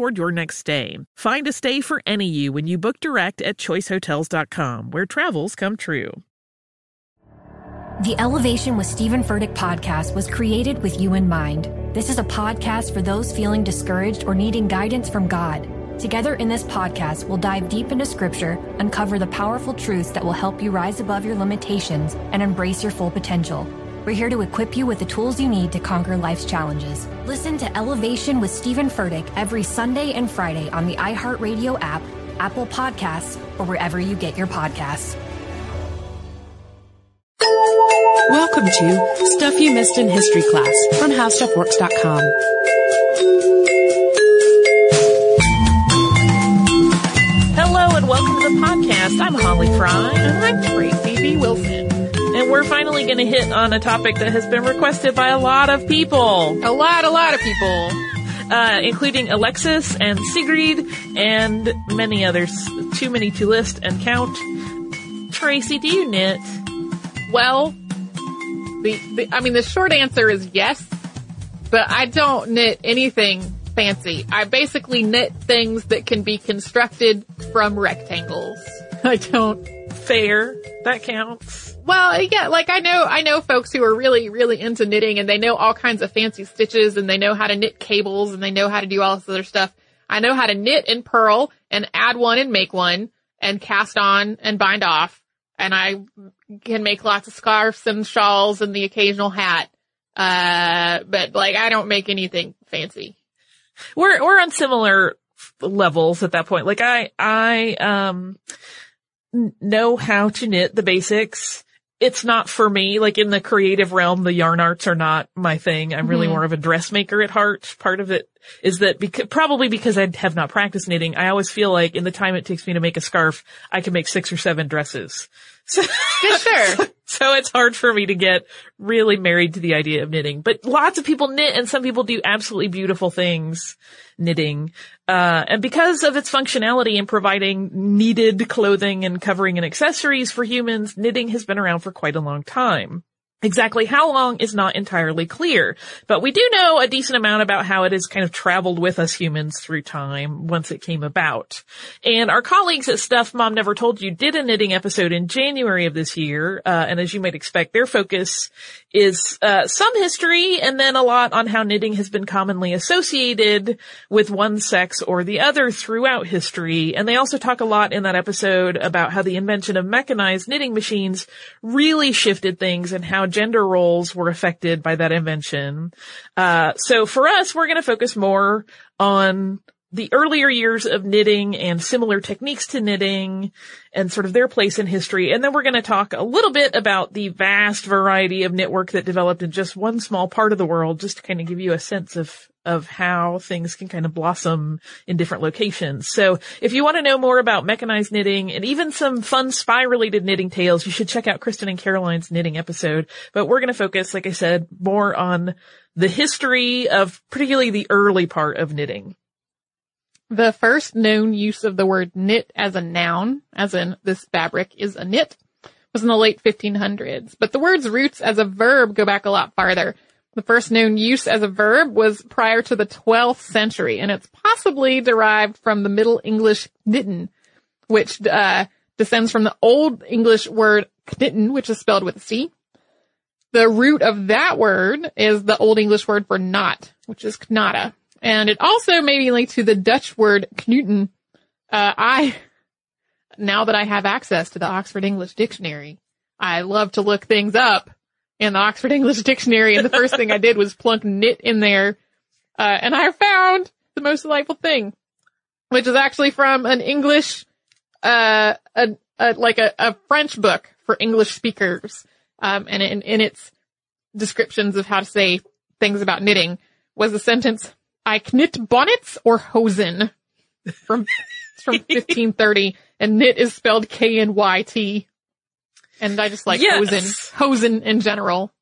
toward your next stay. Find a stay for any you when you book direct at choicehotels.com, where travels come true. The Elevation with Stephen Furtick podcast was created with you in mind. This is a podcast for those feeling discouraged or needing guidance from God. Together in this podcast, we'll dive deep into scripture, uncover the powerful truths that will help you rise above your limitations and embrace your full potential. We're here to equip you with the tools you need to conquer life's challenges. Listen to Elevation with Stephen Furtick every Sunday and Friday on the iHeartRadio app, Apple Podcasts, or wherever you get your podcasts. Welcome to Stuff You Missed in History Class from HowStuffWorks.com. Hello and welcome to the podcast. I'm Holly Frey. And I'm Tracy V. Wilson. And we're finally going to hit on a topic that has been requested by a lot of people. A lot, a lot of people. Uh, including Alexis and Sigrid and many others. Too many to list and count. Tracy, do you knit? Well, the, the I mean, the short answer is yes, but I don't knit anything fancy. I basically knit things that can be constructed from rectangles. I don't. Fair. That counts. Well, yeah, like I know, I know folks who are really, really into knitting and they know all kinds of fancy stitches and they know how to knit cables and they know how to do all this other stuff. I know how to knit and purl and add one and make one and cast on and bind off. And I can make lots of scarves and shawls and the occasional hat. Uh, but like I don't make anything fancy. We're, we're on similar levels at that point. Like I, I, um, know how to knit the basics. It's not for me. Like in the creative realm, the yarn arts are not my thing. I'm really Mhm. more of a dressmaker at heart. Part of it is that because, probably because I have not practiced knitting, I always feel like in the time it takes me to make a scarf, I can make six or seven dresses. So, sure. so it's hard for me to get really married to the idea of knitting, but lots of people knit and some people do absolutely beautiful things knitting. Uh, and because of its functionality in providing needed clothing and covering and accessories for humans, knitting has been around for quite a long time. Exactly how long is not entirely clear, but we do know a decent amount about how it has kind of traveled with us humans through time once it came about. And our colleagues at Stuff Mom Never Told You did a knitting episode in January of this year, uh, and as you might expect, their focus is uh, some history and then a lot on how knitting has been commonly associated with one sex or the other throughout history. And they also talk a lot in that episode about how the invention of mechanized knitting machines really shifted things and how gender roles were affected by that invention. Uh, so for us, we're going to focus more on the earlier years of knitting and similar techniques to knitting and sort of their place in history. And then we're going to talk a little bit about the vast variety of knitwork that developed in just one small part of the world, just to kind of give you a sense of of how things can kind of blossom in different locations. So if you want to know more about mechanized knitting and even some fun spy related knitting tales, you should check out Kristen and Caroline's knitting episode. But we're going to focus, like I said, more on the history of particularly the early part of knitting. The first known use of the word knit as a noun, as in this fabric is a knit, was in the late 1500s, but the word's roots as a verb go back a lot farther. The first known use as a verb was prior to the 12th century, and it's possibly derived from the Middle English knitten, which uh, descends from the Old English word cnyttan, which is spelled with a C. The root of that word is the Old English word for knot, which is knata. And it also may be linked to the Dutch word knuten. Uh, I, now that I have access to the Oxford English Dictionary, I love to look things up in the Oxford English Dictionary, and the first thing I did was plunk knit in there, uh, and I found the most delightful thing, which is actually from an English, uh, a, a like a, a, French book for English speakers, um, and in, in its descriptions of how to say things about knitting was the sentence, "I knit bonnets or hosen," from from 1530, and knit is spelled K N Y T. And I just like yes. hosen, hosen in general.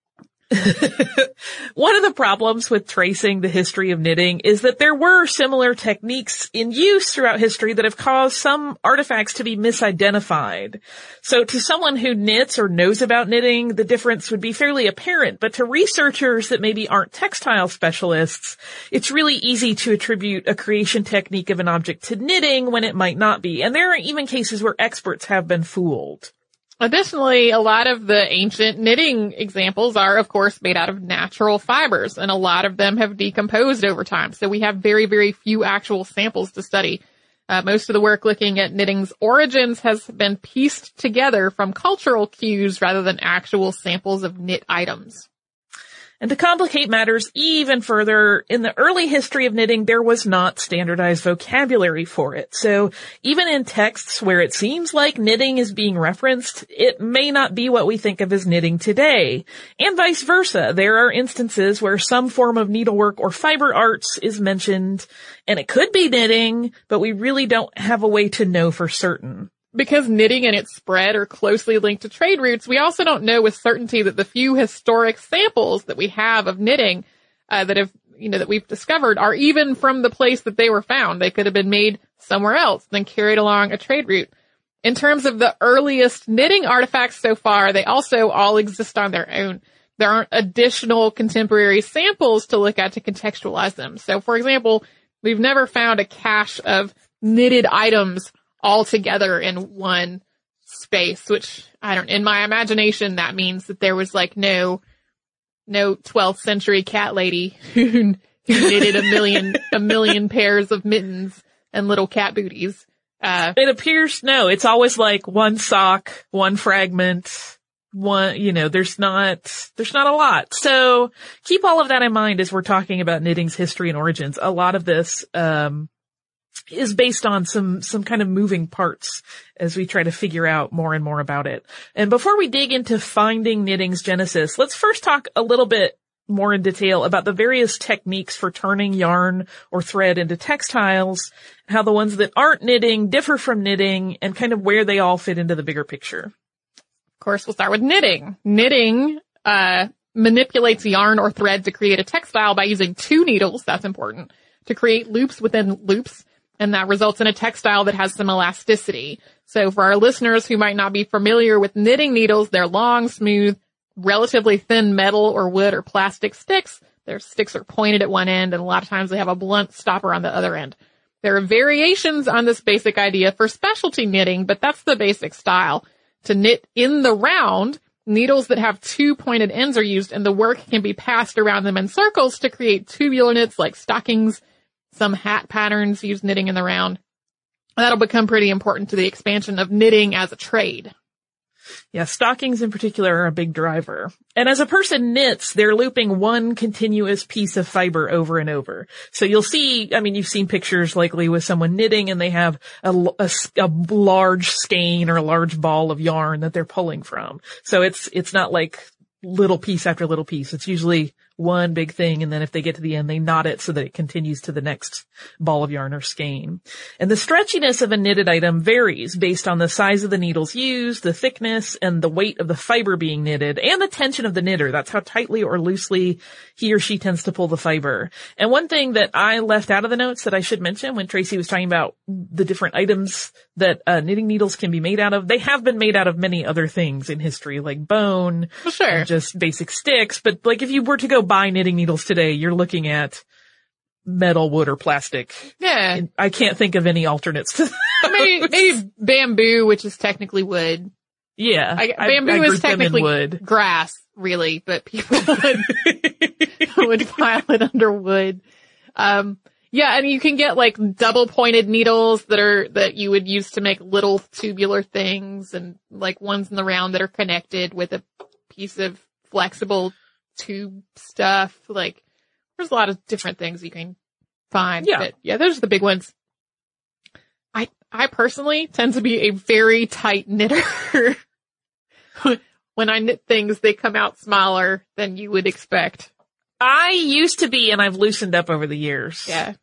One of the problems with tracing the history of knitting is that there were similar techniques in use throughout history that have caused some artifacts to be misidentified. So to someone who knits or knows about knitting, the difference would be fairly apparent, but to researchers that maybe aren't textile specialists, it's really easy to attribute a creation technique of an object to knitting when it might not be. And there are even cases where experts have been fooled. Additionally, a lot of the ancient knitting examples are, of course, made out of natural fibers, and a lot of them have decomposed over time. So we have very, very few actual samples to study. Uh, most of the work looking at knitting's origins has been pieced together from cultural cues rather than actual samples of knit items. And to complicate matters even further, in the early history of knitting, there was not standardized vocabulary for it. So even in texts where it seems like knitting is being referenced, it may not be what we think of as knitting today. And vice versa. There are instances where some form of needlework or fiber arts is mentioned, and it could be knitting, but we really don't have a way to know for certain because knitting and its spread are closely linked to trade routes, we also don't know with certainty that the few historic samples that we have of knitting uh, that have, you know, that we've discovered are even from the place that they were found. They could have been made somewhere else, then carried along a trade route. In terms of the earliest knitting artifacts so far, they also all exist on their own. There aren't additional contemporary samples to look at to contextualize them. So, for example, we've never found a cache of knitted items all together in one space, which I don't, in my imagination, that means that there was like no, no 12th century cat lady who, knitted a million, a million pairs of mittens and little cat booties. Uh, it appears, no, it's always like one sock, one fragment, one, you know, there's not, there's not a lot. So keep all of that in mind as we're talking about knitting's history and origins. A lot of this, um, is based on some, some kind of moving parts as we try to figure out more and more about it. And before we dig into finding knitting's genesis, let's first talk a little bit more in detail about the various techniques for turning yarn or thread into textiles, how the ones that aren't knitting differ from knitting, and kind of where they all fit into the bigger picture. Of course, we'll start with knitting. Knitting, uh, manipulates yarn or thread to create a textile by using two needles. That's important to create loops within loops and that results in a textile that has some elasticity. So for our listeners who might not be familiar with knitting needles, they're long, smooth, relatively thin metal or wood or plastic sticks. Their sticks are pointed at one end and a lot of times they have a blunt stopper on the other end. There are variations on this basic idea for specialty knitting, but that's the basic style. To knit in the round, needles that have two pointed ends are used and the work can be passed around them in circles to create tubular knits like stockings, some hat patterns use knitting in the round. That'll become pretty important to the expansion of knitting as a trade. Yeah, stockings in particular are a big driver. And as a person knits, they're looping one continuous piece of fiber over and over. So you'll see, I mean, you've seen pictures likely with someone knitting and they have a, a, a, large skein or a large ball of yarn that they're pulling from. So it's, it's not like little piece after little piece. It's usually one big thing. And then if they get to the end, they knot it so that it continues to the next ball of yarn or skein. And the stretchiness of a knitted item varies based on the size of the needles used, the thickness and the weight of the fiber being knitted and the tension of the knitter. That's how tightly or loosely he or she tends to pull the fiber. And one thing that I left out of the notes that I should mention when Tracy was talking about the different items that uh, knitting needles can be made out of, they have been made out of many other things in history, like bone, sure. just basic sticks. But like if you were to go buy knitting needles today, you're looking at metal, wood, or plastic. Yeah. I can't think of any alternates to maybe, maybe bamboo, which is technically wood. Yeah. I, bamboo I is technically wood. grass, really, but people would, would file it under wood. Um, yeah, and you can get like double pointed needles that are, that you would use to make little tubular things and like ones in the round that are connected with a piece of flexible tube stuff. Like there's a lot of different things you can find. Yeah. But yeah, those are the big ones. I, I personally tend to be a very tight knitter. when I knit things, they come out smaller than you would expect. I used to be and I've loosened up over the years. Yeah.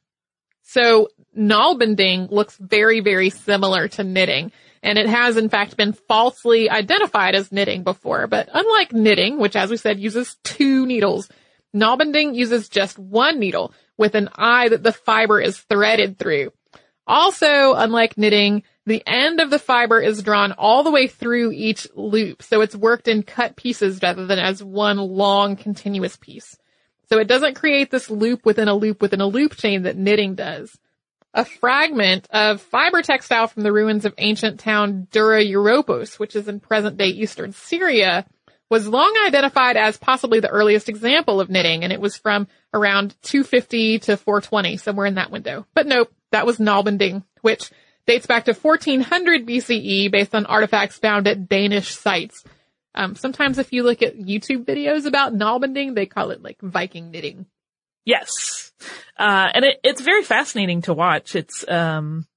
So knalbinding looks very, very similar to knitting. And it has in fact been falsely identified as knitting before. But unlike knitting, which as we said uses two needles, knalbinding uses just one needle with an eye that the fiber is threaded through. Also, unlike knitting, the end of the fiber is drawn all the way through each loop. So it's worked in cut pieces rather than as one long continuous piece. So it doesn't create this loop within a loop within a loop chain that knitting does. A fragment of fiber textile from the ruins of ancient town Dura Europos, which is in present day eastern Syria, was long identified as possibly the earliest example of knitting, and it was from around 250 to 420, somewhere in that window. But nope, that was knalbinding, which dates back to 1400 BCE based on artifacts found at Danish sites. Um, sometimes if you look at YouTube videos about knalbinding, they call it like Viking knitting. Yes. Uh, and it, it's very fascinating to watch. It's, um,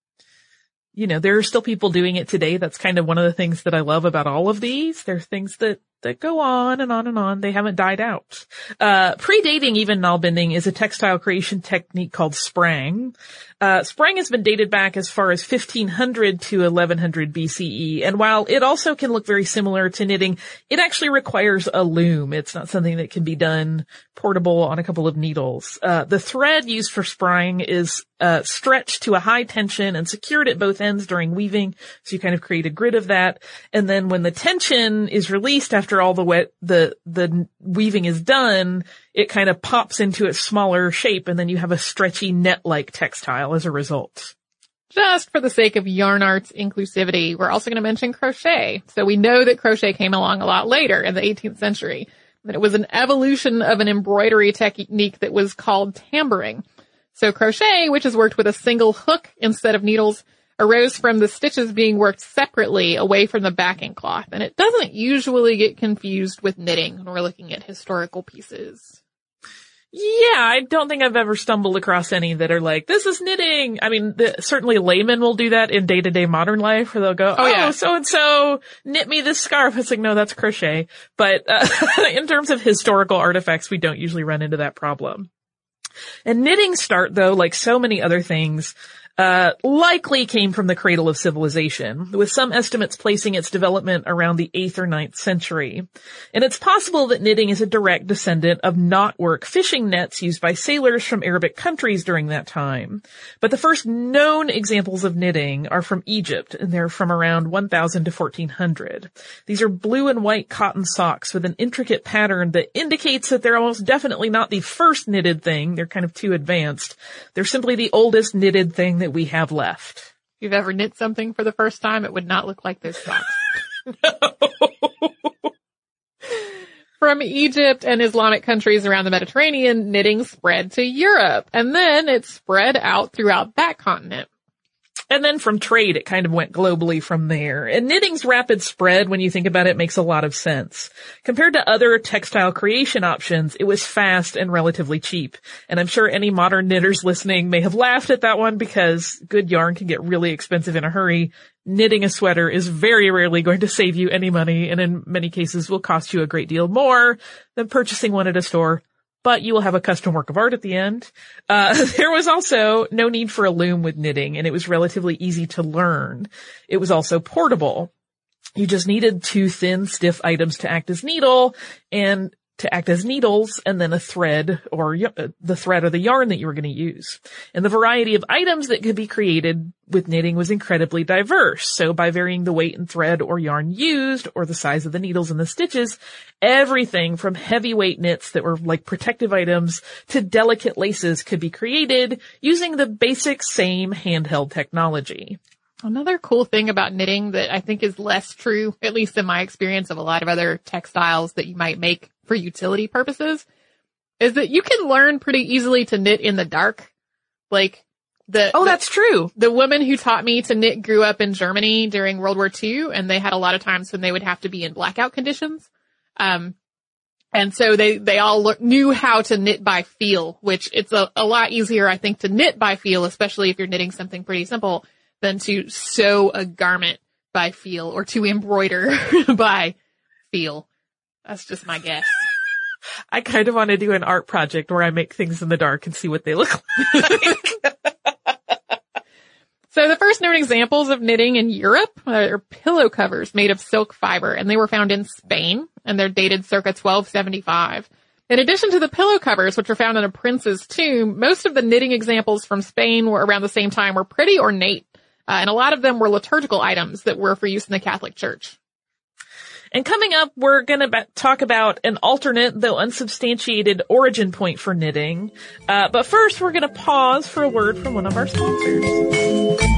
you know, there are still people doing it today. That's kind of one of the things that I love about all of these. There are things that that go on and on and on. They haven't died out. Uh, predating even knalbinding is a textile creation technique called sprang. Uh, sprang has been dated back as far as 1500 to 1100 BCE. And while it also can look very similar to knitting, it actually requires a loom. It's not something that can be done portable on a couple of needles. Uh, the thread used for sprang is uh, stretched to a high tension and secured at both ends during weaving. So you kind of create a grid of that. And then when the tension is released after after all the wet, the, the weaving is done, it kind of pops into its smaller shape and then you have a stretchy net-like textile as a result. Just for the sake of yarn arts inclusivity, we're also going to mention crochet. So we know that crochet came along a lot later in the 18th century. That it was an evolution of an embroidery technique that was called tambouring. So crochet, which is worked with a single hook instead of needles, arose from the stitches being worked separately away from the backing cloth, and it doesn't usually get confused with knitting when we're looking at historical pieces. Yeah, I don't think I've ever stumbled across any that are like, this is knitting. I mean, the, certainly laymen will do that in day to day modern life where they'll go, oh, yeah. so and so knit me this scarf. It's like, no, that's crochet. But, uh, in terms of historical artifacts, we don't usually run into that problem. And knitting start though, like so many other things, uh, likely came from the cradle of civilization, with some estimates placing its development around the 8th or 9th century. And it's possible that knitting is a direct descendant of knotwork fishing nets used by sailors from Arabic countries during that time. But the first known examples of knitting are from Egypt, and they're from around 1000 to 1400. These are blue and white cotton socks with an intricate pattern that indicates that they're almost definitely not the first knitted thing. They're kind of too advanced. They're simply the oldest knitted thing that that we have left. If you've ever knit something for the first time, it would not look like this socks. From Egypt and Islamic countries around the Mediterranean, knitting spread to Europe, and then it spread out throughout that continent. And then from trade, it kind of went globally from there. And knitting's rapid spread, when you think about it, makes a lot of sense. Compared to other textile creation options, it was fast and relatively cheap. And I'm sure any modern knitters listening may have laughed at that one because good yarn can get really expensive in a hurry. Knitting a sweater is very rarely going to save you any money and in many cases will cost you a great deal more than purchasing one at a store but you will have a custom work of art at the end. Uh, there was also no need for a loom with knitting and it was relatively easy to learn. It was also portable. You just needed two thin, stiff items to act as needle and to act as needles and then a thread or uh, the thread or the yarn that you were going to use. And the variety of items that could be created with knitting was incredibly diverse. So by varying the weight and thread or yarn used or the size of the needles and the stitches, everything from heavyweight knits that were like protective items to delicate laces could be created using the basic same handheld technology. Another cool thing about knitting that I think is less true, at least in my experience of a lot of other textiles that you might make for utility purposes, is that you can learn pretty easily to knit in the dark. Like the Oh, the- that's true. the woman who taught me to knit grew up in Germany during World War II, and they had a lot of times when they would have to be in blackout conditions. Um, and so they, they all knew how to knit by feel, which it's a, a lot easier, I think, to knit by feel, especially if you're knitting something pretty simple than to sew a garment by feel or to embroider by feel. That's just my guess. I kind of want to do an art project where I make things in the dark and see what they look like. So the first known examples of knitting in Europe are pillow covers made of silk fiber, and they were found in Spain, and they're dated circa 1275. In addition to the pillow covers, which are found in a prince's tomb, most of the knitting examples from Spain were around the same time were pretty ornate, uh, and a lot of them were liturgical items that were for use in the Catholic Church. And coming up, we're going to talk about an alternate, though unsubstantiated, origin point for knitting. Uh, but first, we're going to pause for a word from one of our sponsors.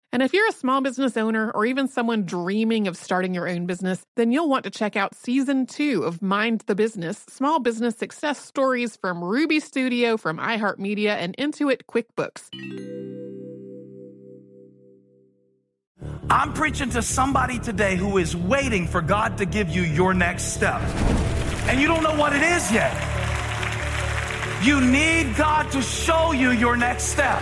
And if you're a small business owner or even someone dreaming of starting your own business, then you'll want to check out season two of Mind the Business Small Business Success Stories from Ruby Studio, from iHeartMedia, and Intuit QuickBooks. I'm preaching to somebody today who is waiting for God to give you your next step. And you don't know what it is yet. You need God to show you your next step.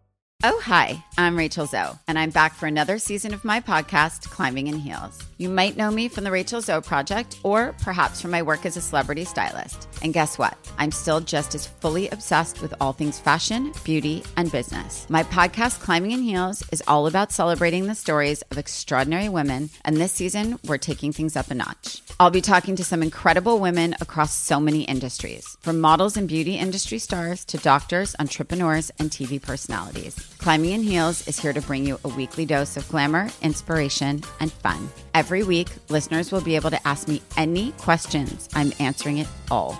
Oh, hi, I'm Rachel Zoe, and I'm back for another season of my podcast, Climbing in Heels. You might know me from the Rachel Zoe Project, or perhaps from my work as a celebrity stylist. And guess what? I'm still just as fully obsessed with all things fashion, beauty, and business. My podcast, Climbing in Heels, is all about celebrating the stories of extraordinary women, and this season, we're taking things up a notch. I'll be talking to some incredible women across so many industries, from models and beauty industry stars to doctors, entrepreneurs, and TV personalities. Climbing in Heels is here to bring you a weekly dose of glamour, inspiration, and fun. Every week, listeners will be able to ask me any questions. I'm answering it all.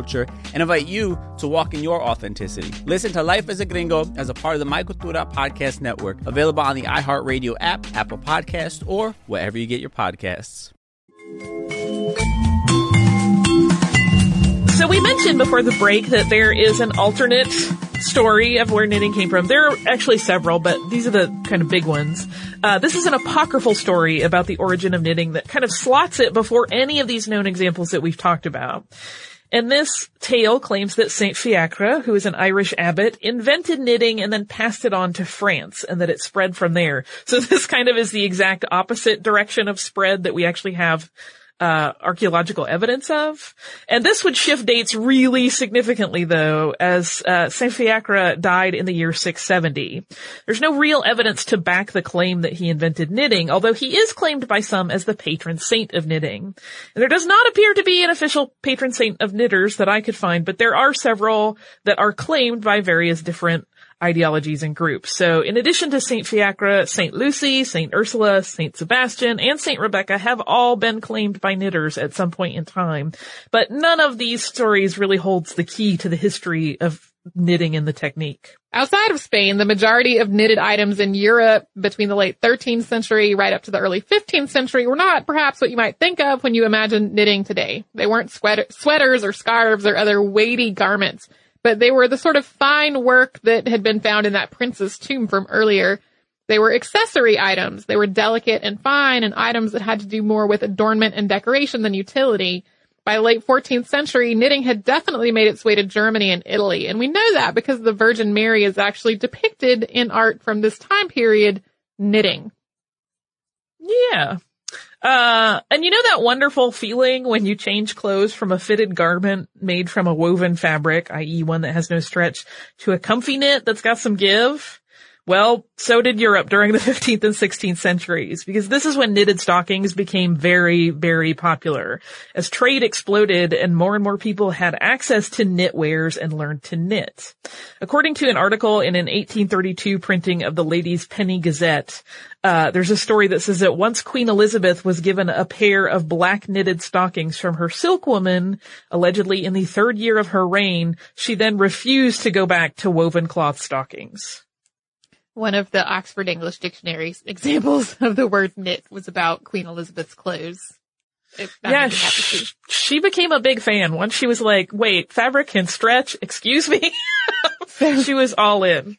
culture and invite you to walk in your authenticity. Listen to Life as a Gringo as a part of the My Cultura Podcast Network, available on the iHeartRadio app, Apple Podcast, or wherever you get your podcasts. So we mentioned before the break that there is an alternate story of where knitting came from. There are actually several, but these are the kind of big ones. Uh, this is an apocryphal story about the origin of knitting that kind of slots it before any of these known examples that we've talked about. And this tale claims that Saint Fiacre, who is an Irish abbot, invented knitting and then passed it on to France and that it spread from there. So this kind of is the exact opposite direction of spread that we actually have uh, archaeological evidence of. And this would shift dates really significantly though, as uh, Saint Fiacre died in the year 670. There's no real evidence to back the claim that he invented knitting, although he is claimed by some as the patron saint of knitting. And there does not appear to be an official patron saint of knitters that I could find, but there are several that are claimed by various different ideologies and groups. So in addition to Saint Fiacre, Saint Lucy, Saint Ursula, Saint Sebastian, and Saint Rebecca have all been claimed by knitters at some point in time. But none of these stories really holds the key to the history of knitting and the technique. Outside of Spain, the majority of knitted items in Europe between the late 13th century right up to the early 15th century were not perhaps what you might think of when you imagine knitting today. They weren't sweater- sweaters or scarves or other weighty garments but they were the sort of fine work that had been found in that prince's tomb from earlier. They were accessory items. They were delicate and fine and items that had to do more with adornment and decoration than utility. By late 14th century, knitting had definitely made its way to Germany and Italy. And we know that because the Virgin Mary is actually depicted in art from this time period knitting. Yeah. Uh, and you know that wonderful feeling when you change clothes from a fitted garment made from a woven fabric, i.e. one that has no stretch, to a comfy knit that's got some give? Well, so did Europe during the 15th and 16th centuries, because this is when knitted stockings became very, very popular. As trade exploded and more and more people had access to knitwares and learned to knit. According to an article in an 1832 printing of the Ladies' Penny Gazette, uh, there's a story that says that once Queen Elizabeth was given a pair of black knitted stockings from her silkwoman, allegedly in the third year of her reign, she then refused to go back to woven cloth stockings. One of the Oxford English Dictionary's examples of the word knit was about Queen Elizabeth's clothes. Yeah, she, she became a big fan once she was like, wait, fabric can stretch? Excuse me? she was all in.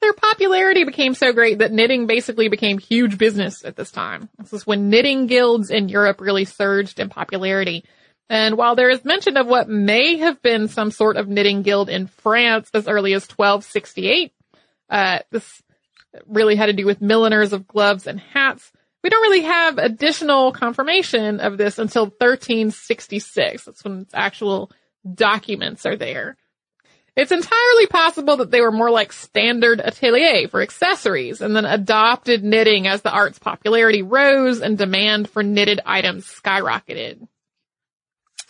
Their popularity became so great that knitting basically became huge business at this time. This is when knitting guilds in Europe really surged in popularity. And while there is mention of what may have been some sort of knitting guild in France as early as 1268, uh, this really had to do with milliners of gloves and hats. We don't really have additional confirmation of this until 1366. That's when actual documents are there. It's entirely possible that they were more like standard atelier for accessories and then adopted knitting as the art's popularity rose and demand for knitted items skyrocketed.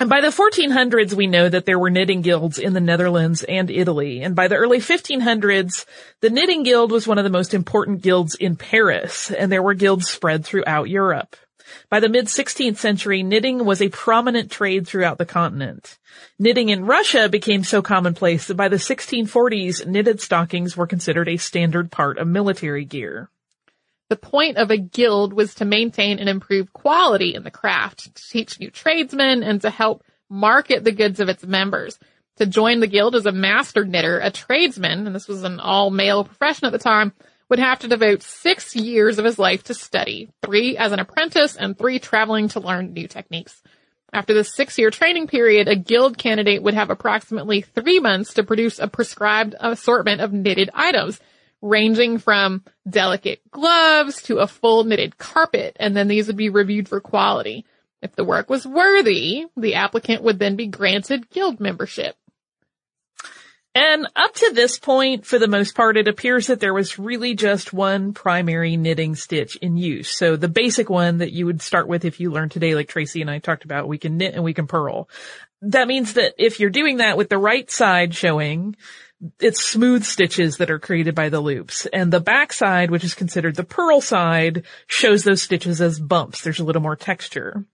And by the 1400s, we know that there were knitting guilds in the Netherlands and Italy. And by the early 1500s, the knitting guild was one of the most important guilds in Paris, and there were guilds spread throughout Europe. By the mid 16th century, knitting was a prominent trade throughout the continent. Knitting in Russia became so commonplace that by the 1640s, knitted stockings were considered a standard part of military gear. The point of a guild was to maintain and improve quality in the craft, to teach new tradesmen, and to help market the goods of its members. To join the guild as a master knitter, a tradesman, and this was an all male profession at the time, would have to devote six years of his life to study, three as an apprentice and three traveling to learn new techniques. After the six year training period, a guild candidate would have approximately three months to produce a prescribed assortment of knitted items, ranging from delicate gloves to a full knitted carpet, and then these would be reviewed for quality. If the work was worthy, the applicant would then be granted guild membership. And up to this point, for the most part, it appears that there was really just one primary knitting stitch in use. So the basic one that you would start with if you learn today, like Tracy and I talked about, we can knit and we can purl. That means that if you're doing that with the right side showing, it's smooth stitches that are created by the loops. And the back side, which is considered the purl side, shows those stitches as bumps. There's a little more texture.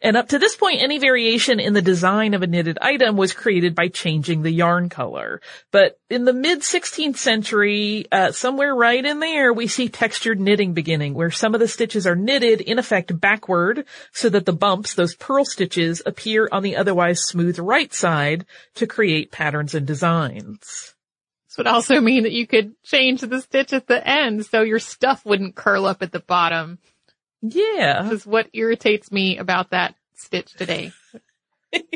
And up to this point, any variation in the design of a knitted item was created by changing the yarn color. But in the mid 16th century, uh, somewhere right in there, we see textured knitting beginning, where some of the stitches are knitted in effect backward so that the bumps, those purl stitches, appear on the otherwise smooth right side to create patterns and designs. This would also mean that you could change the stitch at the end so your stuff wouldn't curl up at the bottom. Yeah. This is what irritates me about that stitch today.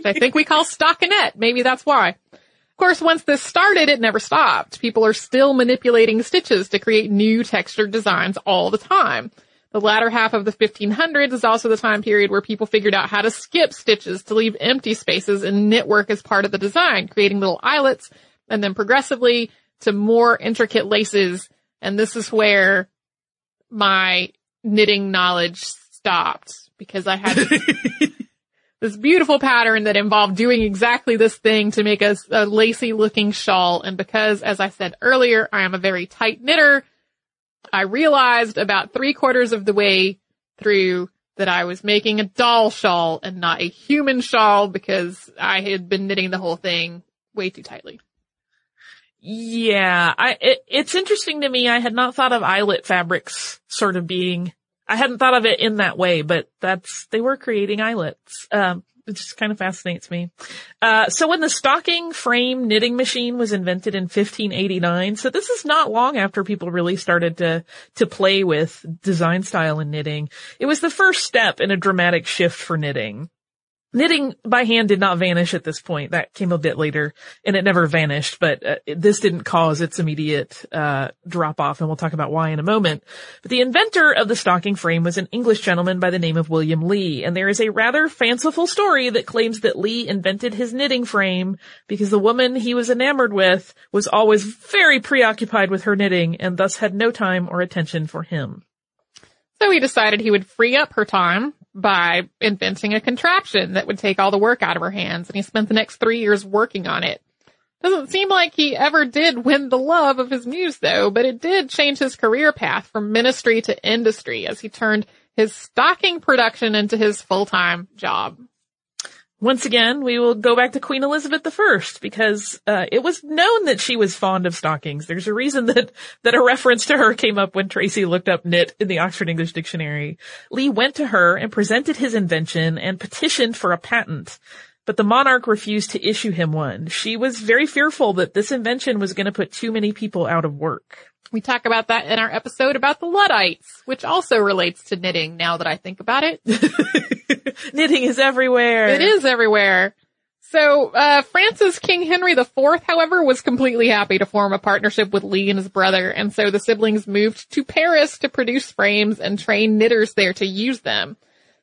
I think we call stockinette. Maybe that's why. Of course, once this started, it never stopped. People are still manipulating stitches to create new textured designs all the time. The latter half of the 1500s is also the time period where people figured out how to skip stitches to leave empty spaces and knit work as part of the design, creating little eyelets and then progressively to more intricate laces. And this is where my knitting knowledge stopped because I had this beautiful pattern that involved doing exactly this thing to make a, a lacy looking shawl. And because, as I said earlier, I am a very tight knitter, I realized about three quarters of the way through that I was making a doll shawl and not a human shawl because I had been knitting the whole thing way too tightly. Yeah, I, it, it's interesting to me. I had not thought of eyelet fabrics sort of being, I hadn't thought of it in that way, but that's, they were creating eyelets. Um, it just kind of fascinates me. Uh, so when the stocking frame knitting machine was invented in 1589, so this is not long after people really started to, to play with design style and knitting. It was the first step in a dramatic shift for knitting. Knitting by hand did not vanish at this point. That came a bit later, and it never vanished. But uh, this didn't cause its immediate uh, drop off, and we'll talk about why in a moment. But the inventor of the stocking frame was an English gentleman by the name of William Lee, and there is a rather fanciful story that claims that Lee invented his knitting frame because the woman he was enamored with was always very preoccupied with her knitting, and thus had no time or attention for him. So he decided he would free up her time by inventing a contraption that would take all the work out of her hands, and he spent the next three years working on it. Doesn't seem like he ever did win the love of his muse though, but it did change his career path from ministry to industry as he turned his stocking production into his full-time job. Once again, we will go back to Queen Elizabeth I because uh, it was known that she was fond of stockings. There's a reason that that a reference to her came up when Tracy looked up knit in the Oxford English Dictionary. Lee went to her and presented his invention and petitioned for a patent, but the monarch refused to issue him one. She was very fearful that this invention was going to put too many people out of work. We talk about that in our episode about the Luddites, which also relates to knitting now that I think about it. Knitting is everywhere. It is everywhere. So, uh, France's King Henry IV, however, was completely happy to form a partnership with Lee and his brother, and so the siblings moved to Paris to produce frames and train knitters there to use them.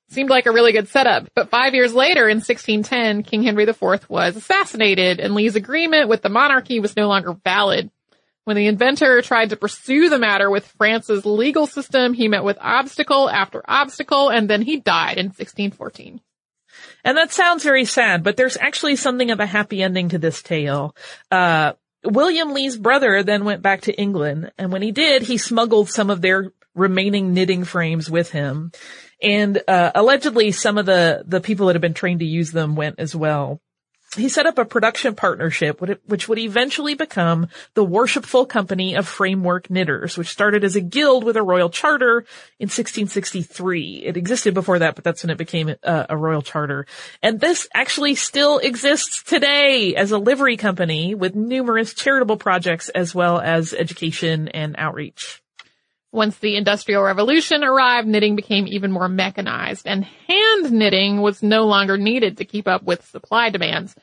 Seemed like a really good setup, but five years later, in 1610, King Henry IV was assassinated, and Lee's agreement with the monarchy was no longer valid. When the inventor tried to pursue the matter with France's legal system, he met with obstacle after obstacle, and then he died in 1614. And that sounds very sad, but there's actually something of a happy ending to this tale. Uh, William Lee's brother then went back to England, and when he did, he smuggled some of their remaining knitting frames with him. And uh, allegedly, some of the the people that had been trained to use them went as well he set up a production partnership which would eventually become the Worshipful Company of Framework Knitters, which started as a guild with a royal charter in 1663. It existed before that, but that's when it became a, a royal charter. And this actually still exists today as a livery company with numerous charitable projects as well as education and outreach. Once the Industrial Revolution arrived, knitting became even more mechanized and hand knitting was no longer needed to keep up with supply demands.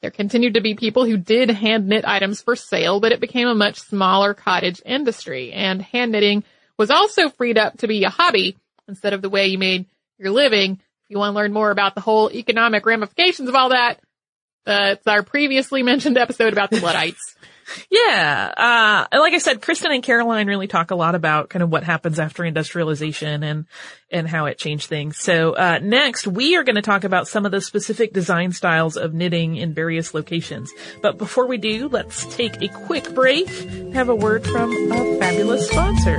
There continued to be people who did hand knit items for sale, but it became a much smaller cottage industry and hand knitting was also freed up to be a hobby instead of the way you made your living. If you want to learn more about the whole economic ramifications of all that, uh, it's our previously mentioned episode about the Luddites. Yeah. Uh, like I said, Kristen and Caroline really talk a lot about kind of what happens after industrialization and, and how it changed things. So, uh, next we are going to talk about some of the specific design styles of knitting in various locations. But before we do, let's take a quick break, have a word from a fabulous sponsor.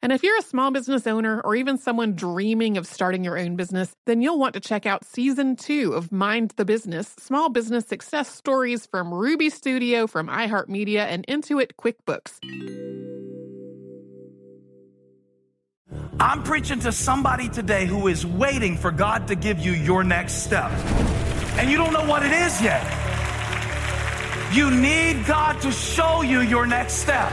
And if you're a small business owner or even someone dreaming of starting your own business, then you'll want to check out season two of Mind the Business Small Business Success Stories from Ruby Studio, from iHeartMedia, and Intuit QuickBooks. I'm preaching to somebody today who is waiting for God to give you your next step. And you don't know what it is yet. You need God to show you your next step.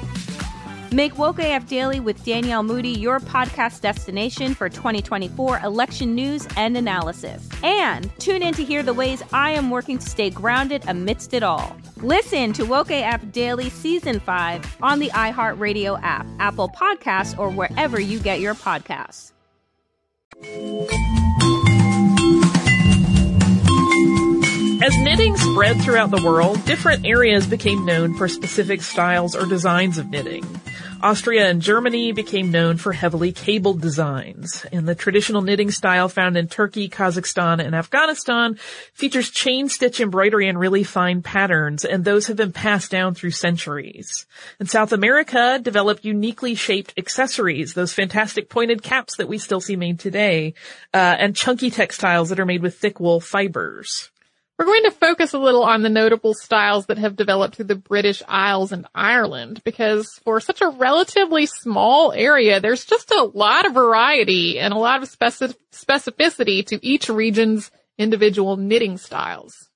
Make Woke AF Daily with Danielle Moody your podcast destination for 2024 election news and analysis. And tune in to hear the ways I am working to stay grounded amidst it all. Listen to Woke AF Daily Season 5 on the iHeartRadio app, Apple Podcasts, or wherever you get your podcasts. As knitting spread throughout the world, different areas became known for specific styles or designs of knitting. Austria and Germany became known for heavily cabled designs, and the traditional knitting style found in Turkey, Kazakhstan, and Afghanistan features chain stitch embroidery and really fine patterns, and those have been passed down through centuries. And South America developed uniquely shaped accessories, those fantastic pointed caps that we still see made today, uh, and chunky textiles that are made with thick wool fibers. We're going to focus a little on the notable styles that have developed through the British Isles and Ireland because for such a relatively small area, there's just a lot of variety and a lot of specific- specificity to each region's individual knitting styles.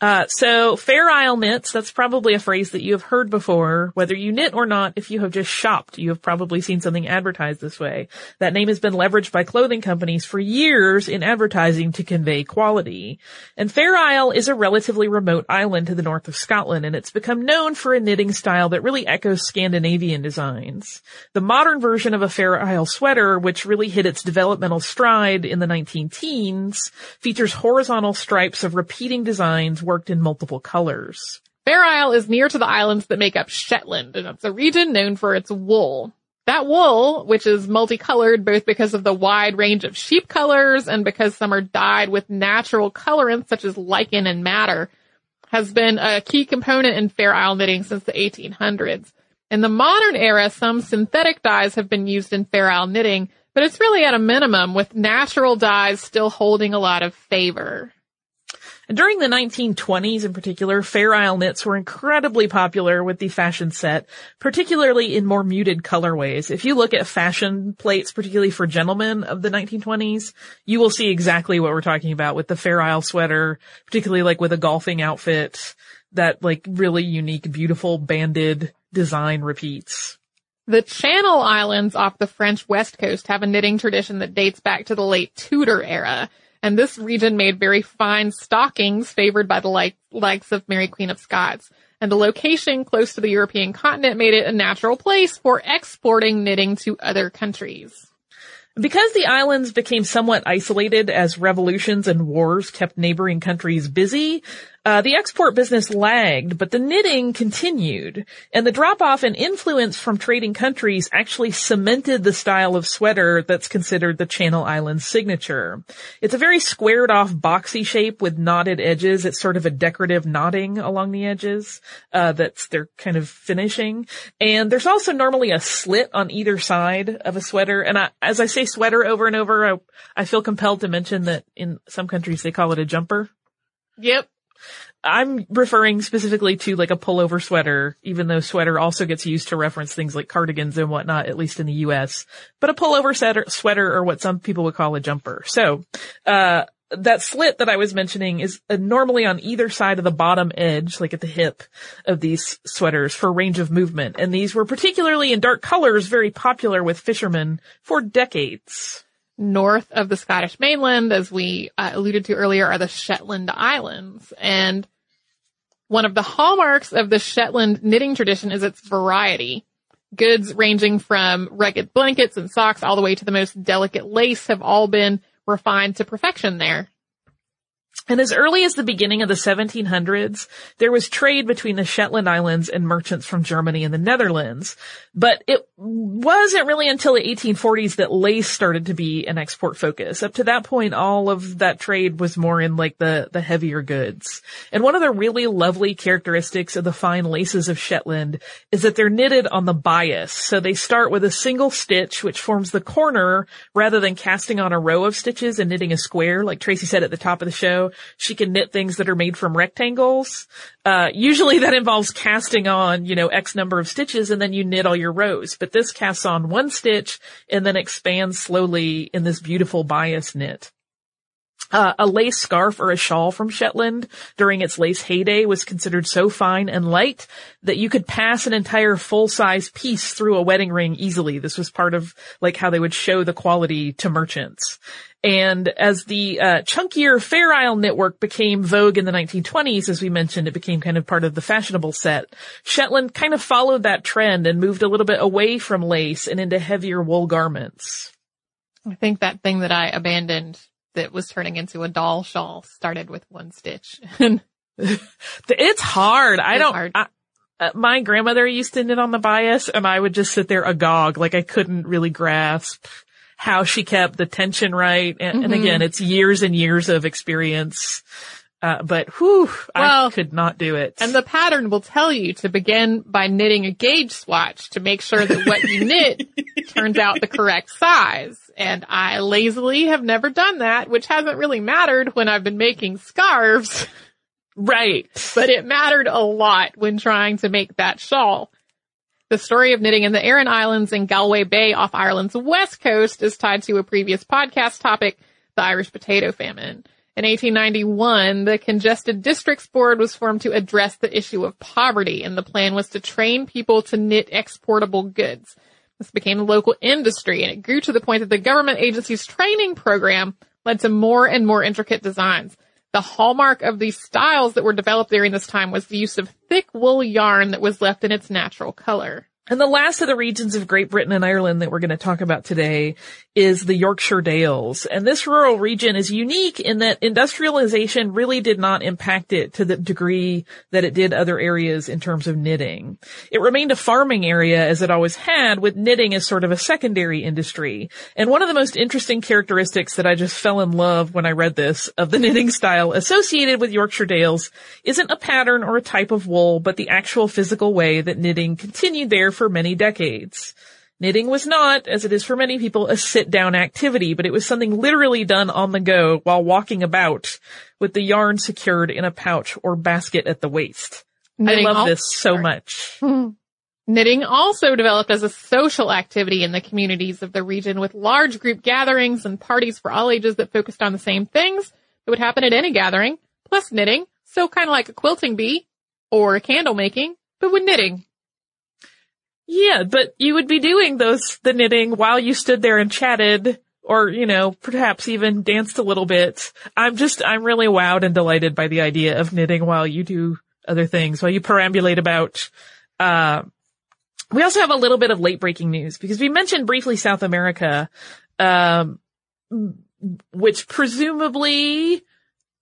Uh, so Fair Isle knits, that's probably a phrase that you have heard before. Whether you knit or not, if you have just shopped, you have probably seen something advertised this way. That name has been leveraged by clothing companies for years in advertising to convey quality. And Fair Isle is a relatively remote island to the north of Scotland, and it's become known for a knitting style that really echoes Scandinavian designs. The modern version of a Fair Isle sweater, which really hit its developmental stride in the 19 teens, features horizontal stripes of repeating designs worked in multiple colors. Fair Isle is near to the islands that make up Shetland, and it's a region known for its wool. That wool, which is multicolored both because of the wide range of sheep colors and because some are dyed with natural colorants such as lichen and madder, has been a key component in Fair Isle knitting since the 1800s. In the modern era, some synthetic dyes have been used in Fair Isle knitting, but it's really at a minimum with natural dyes still holding a lot of favor. During the 1920s in particular, Fair Isle knits were incredibly popular with the fashion set, particularly in more muted colorways. If you look at fashion plates, particularly for gentlemen of the 1920s, you will see exactly what we're talking about with the Fair Isle sweater, particularly like with a golfing outfit, that like really unique, beautiful banded design repeats. The Channel Islands off the French west coast have a knitting tradition that dates back to the late Tudor era. And this region made very fine stockings favored by the like, likes of Mary Queen of Scots. And the location close to the European continent made it a natural place for exporting knitting to other countries. Because the islands became somewhat isolated as revolutions and wars kept neighboring countries busy, uh, the export business lagged, but the knitting continued. And the drop off in influence from trading countries actually cemented the style of sweater that's considered the Channel Islands signature. It's a very squared off boxy shape with knotted edges. It's sort of a decorative knotting along the edges, uh, that's their kind of finishing. And there's also normally a slit on either side of a sweater. And I, as I say sweater over and over, I, I feel compelled to mention that in some countries they call it a jumper. Yep. I'm referring specifically to like a pullover sweater, even though sweater also gets used to reference things like cardigans and whatnot, at least in the US. But a pullover sweater, sweater or what some people would call a jumper. So, uh, that slit that I was mentioning is uh, normally on either side of the bottom edge, like at the hip of these sweaters for range of movement. And these were particularly in dark colors very popular with fishermen for decades. North of the Scottish mainland, as we uh, alluded to earlier, are the Shetland Islands. And one of the hallmarks of the Shetland knitting tradition is its variety. Goods ranging from rugged blankets and socks all the way to the most delicate lace have all been refined to perfection there. And as early as the beginning of the 1700s, there was trade between the Shetland Islands and merchants from Germany and the Netherlands. But it wasn't really until the 1840s that lace started to be an export focus. Up to that point, all of that trade was more in like the, the heavier goods. And one of the really lovely characteristics of the fine laces of Shetland is that they're knitted on the bias. So they start with a single stitch, which forms the corner rather than casting on a row of stitches and knitting a square, like Tracy said at the top of the show she can knit things that are made from rectangles. Uh, usually that involves casting on, you know, X number of stitches and then you knit all your rows. But this casts on one stitch and then expands slowly in this beautiful bias knit. Uh, a lace scarf or a shawl from Shetland during its lace heyday was considered so fine and light that you could pass an entire full-size piece through a wedding ring easily. This was part of like how they would show the quality to merchants. And as the uh, chunkier Fair Isle knitwork became vogue in the 1920s, as we mentioned, it became kind of part of the fashionable set. Shetland kind of followed that trend and moved a little bit away from lace and into heavier wool garments. I think that thing that I abandoned that was turning into a doll shawl started with one stitch. It's hard. I don't, hard. I, uh, my grandmother used to knit on the bias and I would just sit there agog. Like I couldn't really grasp how she kept the tension right. And, and Mhm. again, it's years and years of experience. Uh, but whew, I could not do it. and the pattern will tell you to begin by knitting a gauge swatch to make sure that what you knit turns out the correct size. And I lazily have never done that, which hasn't really mattered when I've been making scarves, right. but it mattered a lot when trying to make that shawl. The story of knitting in the Aran Islands and Galway Bay off Ireland's west coast is tied to a previous podcast topic, the Irish potato famine. In 1891, the Congested Districts Board was formed to address the issue of poverty, and the plan was to train people to knit exportable goods. This became a local industry, and it grew to the point that the government agency's training program led to more and more intricate designs. The hallmark of these styles that were developed during this time was the use of thick wool yarn that was left in its natural color. And the last of the regions of Great Britain and Ireland that we're going to talk about today is the Yorkshire Dales. And this rural region is unique in that industrialization really did not impact it to the degree that it did other areas in terms of knitting. It remained a farming area as it always had with knitting as sort of a secondary industry. And one of the most interesting characteristics that I just fell in love when I read this of the knitting style associated with Yorkshire Dales isn't a pattern or a type of wool, but the actual physical way that knitting continued there for many decades. Knitting was not, as it is for many people, a sit-down activity, but it was something literally done on the go while walking about with the yarn secured in a pouch or basket at the waist. Knitting I love this so much. Knitting also developed as a social activity in the communities of the region with large group gatherings and parties for all ages that focused on the same things that would happen at any gathering, plus knitting. So kind of like a quilting bee or a candle making, but with knitting. Yeah, but you would be doing those, the knitting while you stood there and chatted or, you know, perhaps even danced a little bit. I'm just, I'm really wowed and delighted by the idea of knitting while you do other things, while you perambulate about. Uh, we also have a little bit of late breaking news because we mentioned briefly South America, um, which presumably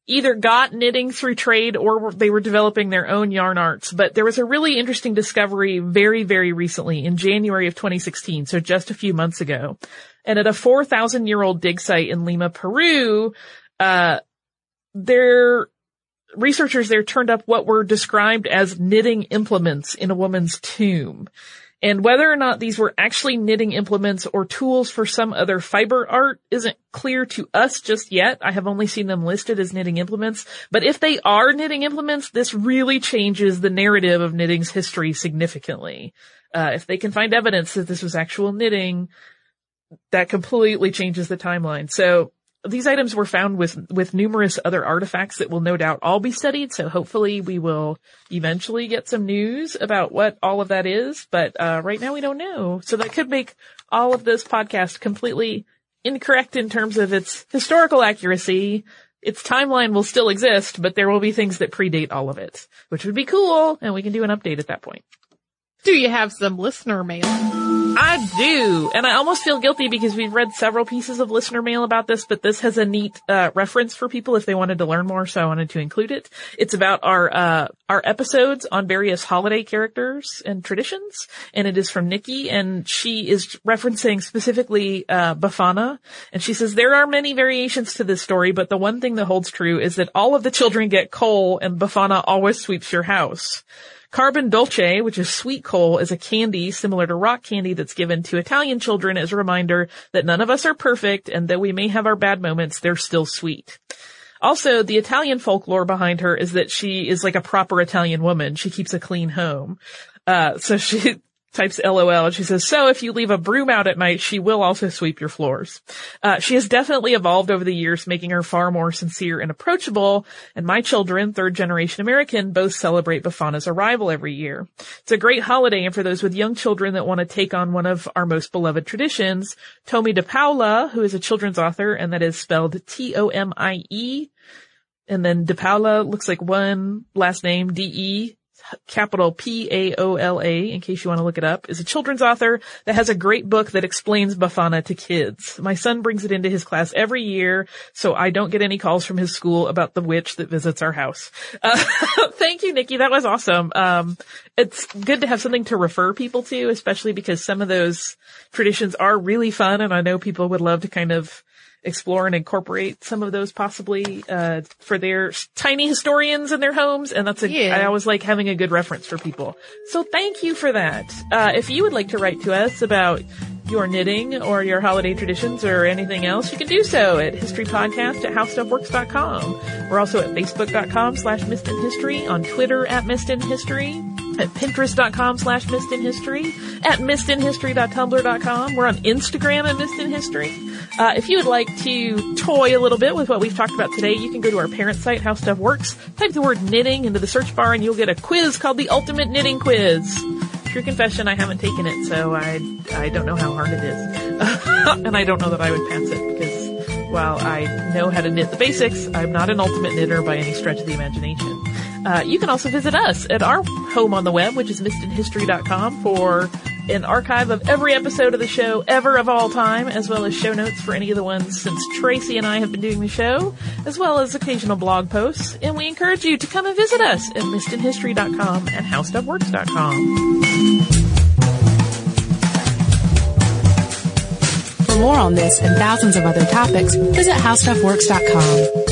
either got knitting through trade or they were developing their own yarn arts. But there was a really interesting discovery very, very recently in January of 2016. So just a few months ago. And at a 4,000 year old dig site in Lima, Peru, uh, their researchers there turned up what were described as knitting implements in a woman's tomb. And whether or not these were actually knitting implements or tools for some other fiber art isn't clear to us just yet. I have only seen them listed as knitting implements. But if they are knitting implements, this really changes the narrative of knitting's history significantly. Uh, if they can find evidence that this was actual knitting, that completely changes the timeline. So these items were found with, with numerous other artifacts that will no doubt all be studied. So hopefully we will eventually get some news about what all of that is. But, uh, right now we don't know. So that could make all of this podcast completely incorrect in terms of its historical accuracy. Its timeline will still exist, but there will be things that predate all of it, which would be cool. And we can do an update at that point. Do you have some listener mail? I do. And I almost feel guilty because we've read several pieces of listener mail about this, but this has a neat, uh, reference for people if they wanted to learn more. So I wanted to include it. It's about our, uh, our episodes on various holiday characters and traditions. And it is from Nikki and she is referencing specifically, uh, Befana. And she says, there are many variations to this story, but the one thing that holds true is that all of the children get coal and Befana always sweeps your house. Carbon dolce, which is sweet coal, is a candy similar to rock candy that's given to Italian children as a reminder that none of us are perfect and though we may have our bad moments, they're still sweet. Also, the Italian folklore behind her is that she is like a proper Italian woman. She keeps a clean home. Uh, so she types LOL and she says, so if you leave a broom out at night, she will also sweep your floors. Uh, she has definitely evolved over the years, making her far more sincere and approachable. And my children, third generation American, both celebrate Befana's arrival every year. It's a great holiday. And for those with young children that want to take on one of our most beloved traditions, Tomie dePaola, who is a children's author, and that is spelled T-O-M-I-E. And then de Paula looks like one last name, D-E, capital P-A-O-L-A, in case you want to look it up, is a children's author that has a great book that explains Befana to kids. My son brings it into his class every year, so I don't get any calls from his school about the witch that visits our house. Uh, thank you, Nikki. That was awesome. Um, it's good to have something to refer people to, especially because some of those traditions are really fun, and I know people would love to kind of explore and incorporate some of those possibly uh, for their tiny historians in their homes. And that's a Yeah. I always like having a good reference for people. So thank you for that. Uh, if you would like to write to us about your knitting or your holiday traditions or anything else you can do so at historypodcast at howstuffworks.com we're also at facebook.com slash history on twitter at history at pinterest.com slash missed in history at missedinhistory.tumblr.com we're on instagram at missed in history uh, if you would like to toy a little bit with what we've talked about today you can go to our parent site how stuff works. Type the word knitting into the search bar and you'll get a quiz called the ultimate knitting quiz. True confession i haven't taken it so i i don't know how hard it is. And i don't know that i would pass it because while i know how to knit the basics i'm not an ultimate knitter by any stretch of the imagination uh, you can also visit us at our home on the web, which is missedinhistory.com for an archive of every episode of the show ever of all time, as well as show notes for any of the ones since Tracy and I have been doing the show, as well as occasional blog posts. And we encourage you to come and visit us at missedinhistory.com and howstuffworks.com. For more on this and thousands of other topics, visit howstuffworks.com.